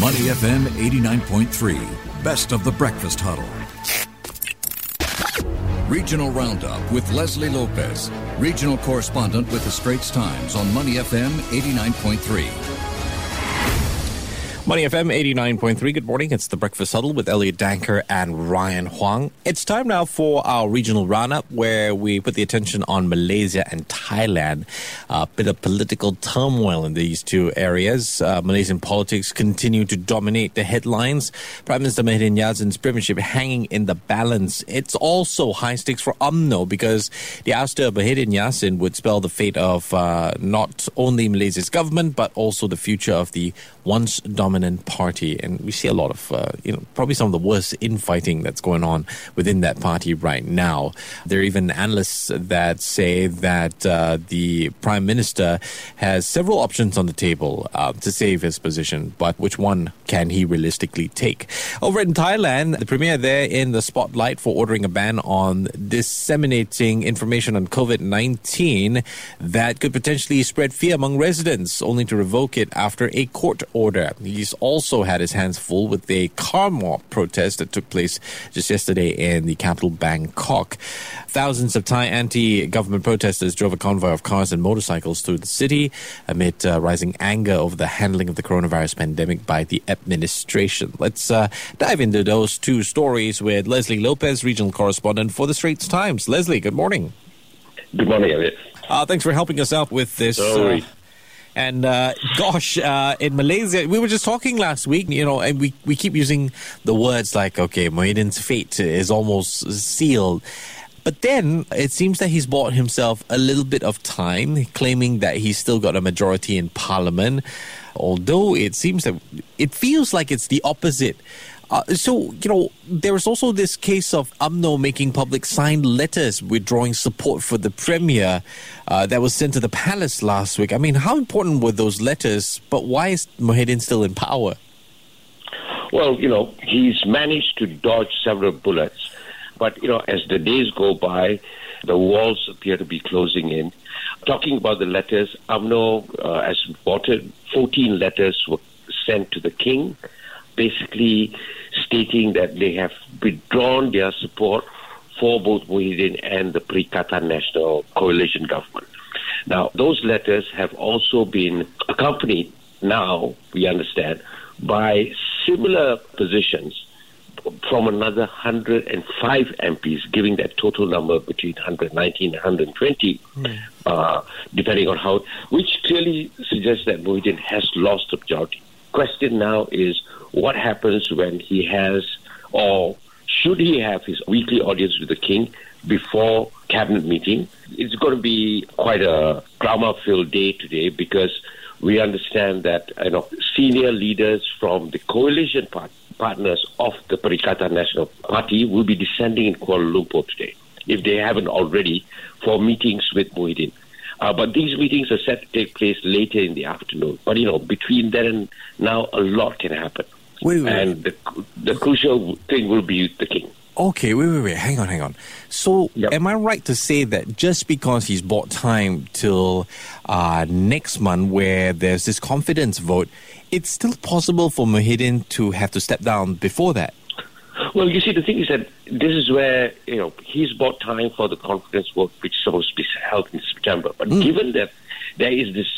Money FM 89.3, best of the breakfast huddle. Regional Roundup with Leslie Lopez, regional correspondent with the Straits Times on Money FM 89.3. Money FM 89.3. Good morning. It's the Breakfast Huddle with Elliot Danker and Ryan Huang. It's time now for our regional roundup where we put the attention on Malaysia and Thailand. A bit of political turmoil in these two areas. Uh, Malaysian politics continue to dominate the headlines. Prime Minister Muhyiddin Yassin's premiership hanging in the balance. It's also high stakes for UMNO because the ouster of Muhyiddin Yassin would spell the fate of uh, not only Malaysia's government but also the future of the once dominant party. And we see a lot of, uh, you know, probably some of the worst infighting that's going on within that party right now. There are even analysts that say that uh, the prime minister has several options on the table uh, to save his position, but which one can he realistically take? Over in Thailand, the premier there in the spotlight for ordering a ban on disseminating information on COVID 19 that could potentially spread fear among residents, only to revoke it after a court order. He's also had his hands full with a car mob protest that took place just yesterday in the capital Bangkok. Thousands of Thai anti government protesters drove a convoy of cars and motorcycles through the city amid uh, rising anger over the handling of the coronavirus pandemic by the administration. Let's uh, dive into those two stories with Leslie Lopez, regional correspondent for the Straits Times. Leslie, good morning. Good morning, Elliot. Uh, thanks for helping us out with this. Sorry. And uh, gosh, uh, in Malaysia, we were just talking last week, you know, and we, we keep using the words like, okay, Muhyiddin's fate is almost sealed. But then it seems that he's bought himself a little bit of time, claiming that he's still got a majority in parliament. Although it seems that it feels like it's the opposite. Uh, so, you know, there was also this case of UMNO making public signed letters withdrawing support for the Premier uh, that was sent to the palace last week. I mean, how important were those letters, but why is Muhyiddin still in power? Well, you know, he's managed to dodge several bullets. But, you know, as the days go by, the walls appear to be closing in. Talking about the letters, UMNO uh, has reported 14 letters were sent to the king, basically stating that they have withdrawn their support for both Muhyiddin and the Perikatan National Coalition government. Now, those letters have also been accompanied now, we understand, by similar positions from another 105 MPs, giving that total number between 119 and 120, mm. uh, depending on how, which clearly suggests that Muhyiddin has lost the majority. Question now is what happens when he has, or should he have his weekly audience with the king before cabinet meeting? It's going to be quite a drama-filled day today because we understand that you know senior leaders from the coalition part, partners of the Perikatan National Party will be descending in Kuala Lumpur today, if they haven't already, for meetings with Muhyiddin. Uh, but these meetings are set to take place later in the afternoon. But you know, between then and now, a lot can happen. Wait, wait, and the, the crucial thing will be the king. Okay, wait, wait, wait. Hang on, hang on. So, Yep. am I right to say that just because he's bought time till uh, next month, where there's this confidence vote, it's still possible for Muhyiddin to have to step down before that? Well, you see, the thing is that this is where you know he's bought time for the confidence vote, which is supposed to be held in September. But given that there is this,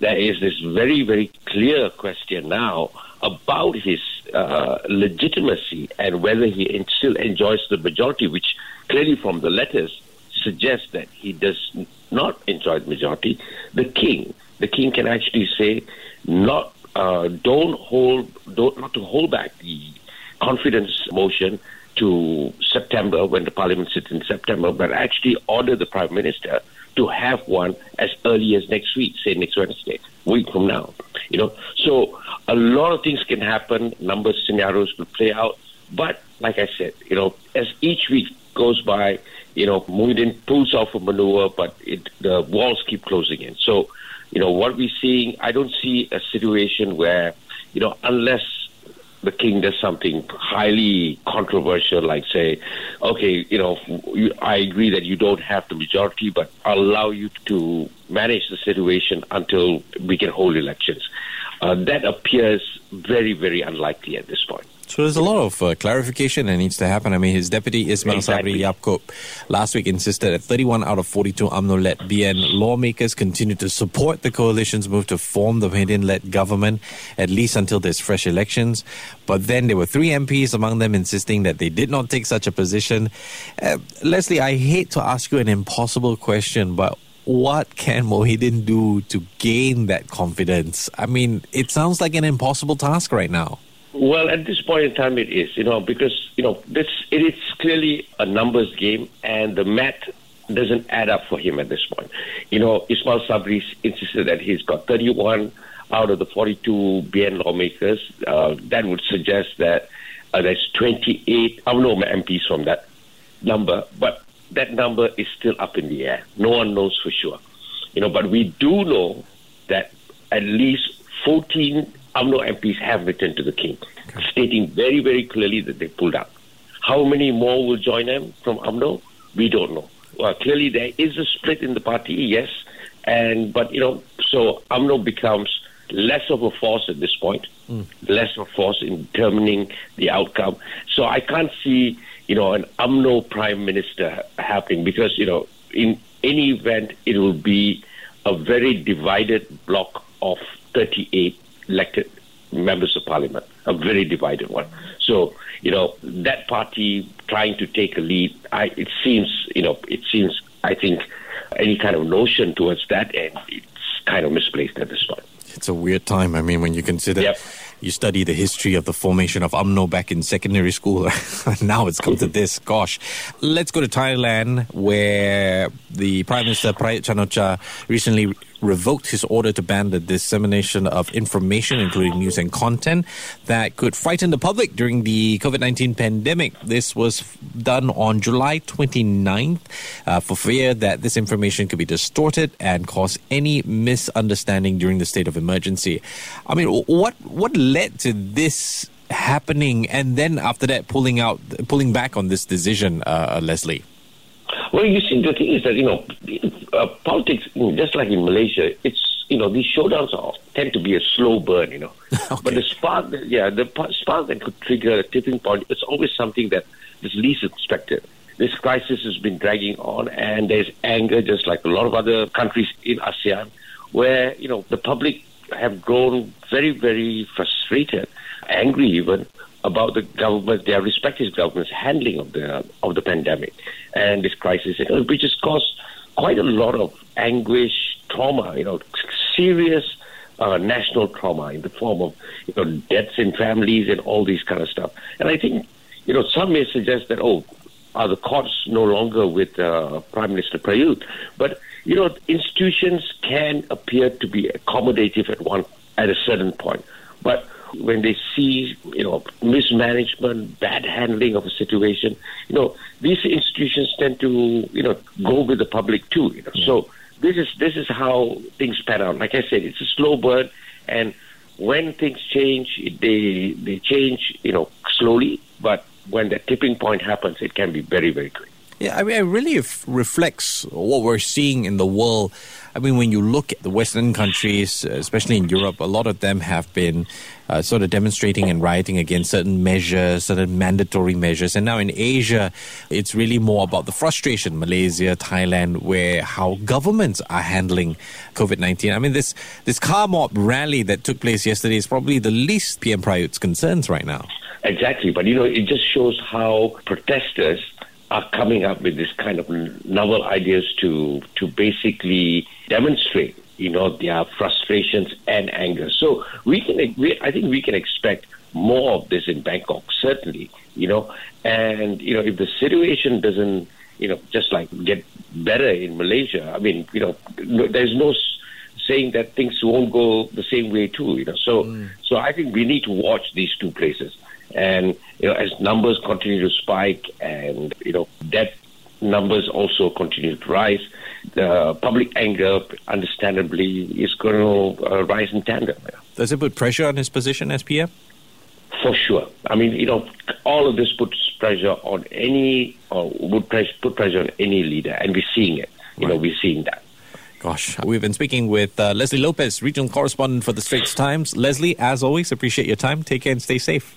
there is this very, very clear question now about his uh, legitimacy and whether he still enjoys the majority, which clearly from the letters suggests that he does not enjoy the majority. The king, the king can actually say, not uh, don't hold, don't not to hold back the confidence motion to September when the parliament sits in September, but actually order the prime minister to have one as early as next week, say next Wednesday, week from now. You know, so a lot of things can happen. Number scenarios will play out, but like I said, you know, as each week goes by, you know, Muhyiddin pulls off a maneuver, but it, the walls keep closing in. So, you know, what we're seeing, I don't see a situation where, you know, unless the king does something highly controversial, like say, okay, you know, I agree that you don't have the majority, but I'll allow you to manage the situation until we can hold elections. Uh, that appears very, very unlikely at this point. So there's a lot of uh, clarification that needs to happen. I mean, his deputy Ismail Exactly. Sabri Yaakob last week insisted that 31 out of 42 UMNO-led BN lawmakers continue to support the coalition's move to form the Muhyiddin-led government, at least until there's fresh elections. But then there were three MPs among them insisting that they did not take such a position. Uh, Leslie, I hate to ask you an impossible question, but what can Muhyiddin do to gain that confidence? I mean, it sounds like an impossible task right now. Well, at this point in time, it is, you know, because, you know, this it is clearly a numbers game, and the math doesn't add up for him at this point. You know, Ismail Sabri insisted that he's got 31 out of the 42 BN lawmakers. Uh, that would suggest that uh, there's 28, I don't know, MPs from that number, but that number is still up in the air. No one knows for sure. You know, but we do know that at least 14 UMNO MPs have written to the king, stating very, very clearly that they pulled out. How many more will join them from UMNO? We don't know. Well, clearly there is a split in the party, yes, and but you know, so UMNO becomes less of a force at this point, hmm. less of a force in determining the outcome. So I can't see, you know, an UMNO prime minister happening because you know, in any event, it will be a very divided block of 38 elected members of parliament, a very divided one. So, you know, that party trying to take a lead, I, it seems, you know, it seems, I think, any kind of notion towards that end, it's kind of misplaced at this point. It's a weird time. I mean, when you consider Yep. You study the history of the formation of UMNO back in secondary school, now it's come to this. Gosh. Let's go to Thailand, where the Prime Minister Prayut Chan-o-cha recently revoked his order to ban the dissemination of information, including news and content, that could frighten the public during the COVID 19 pandemic. This was done on July 29th uh, for fear that this information could be distorted and cause any misunderstanding during the state of emergency. I mean, what what led to this happening, and then after that, pulling out, pulling back on this decision, uh, Leslie? Well, you see, the thing is that you know, uh, politics, just like in Malaysia, it's you know these showdowns are, tend to be a slow burn, you know. But the spark, that- yeah, the pa- spark that could trigger a tipping point, it's always something that is least expected. This crisis has been dragging on, and there's anger, just like a lot of other countries in ASEAN, where you know the public have grown very, very frustrated, angry even about the government, their respective governments' handling of the of the pandemic and this crisis, which has caused quite a lot of anguish, trauma, you know, serious uh, national trauma in the form of you know deaths in families and all these kind of stuff. And I think you know some may suggest that oh, are the courts no longer with uh, Prime Minister Prayut? But you know institutions can appear to be accommodative at one at a certain point, but when they see you know mismanagement, bad handling of a situation, you know these institutions tend to you know go with the public too. You know, so this is this is how things pan out. Like I said, it's a slow burn, and when things change, it- they they change you know slowly. But when the tipping point happens, it can be very very quick. Yeah, I mean, it really f- reflects what we're seeing in the world. I mean, when you look at the Western countries, uh, especially in Europe, a lot of them have been uh, sort of demonstrating and rioting against certain measures, certain mandatory measures. And now in Asia, it's really more about the frustration. Malaysia, Thailand, where how governments are handling COVID 19. I mean, this, this car mob rally that took place yesterday is probably the least PM Prayut's concerns right now. Exactly, but you know, it just shows how protesters are coming up with this kind of novel ideas to to basically demonstrate, you know, their frustrations and anger. So we can, we, I think, we can expect more of this in Bangkok, certainly, you know, and you know, if the situation doesn't, you know, just like get better in Malaysia, I mean, you know, no, there's no saying that things won't go the same way too. You know, so mm. so I think we need to watch these two places, and you know, as numbers continue to spike, and you know, death numbers also continue to rise, the public anger, understandably, is going to uh, rise in tandem. Does it put pressure on his position as PM? For sure. I mean, you know, all of this puts pressure on any, or would press, put pressure on any leader, and we're seeing it. You know, we're seeing that. Gosh, we've been speaking with uh, Leslie Lopez, regional correspondent for the Straits Times. Leslie, as always, appreciate your time. Take care and stay safe.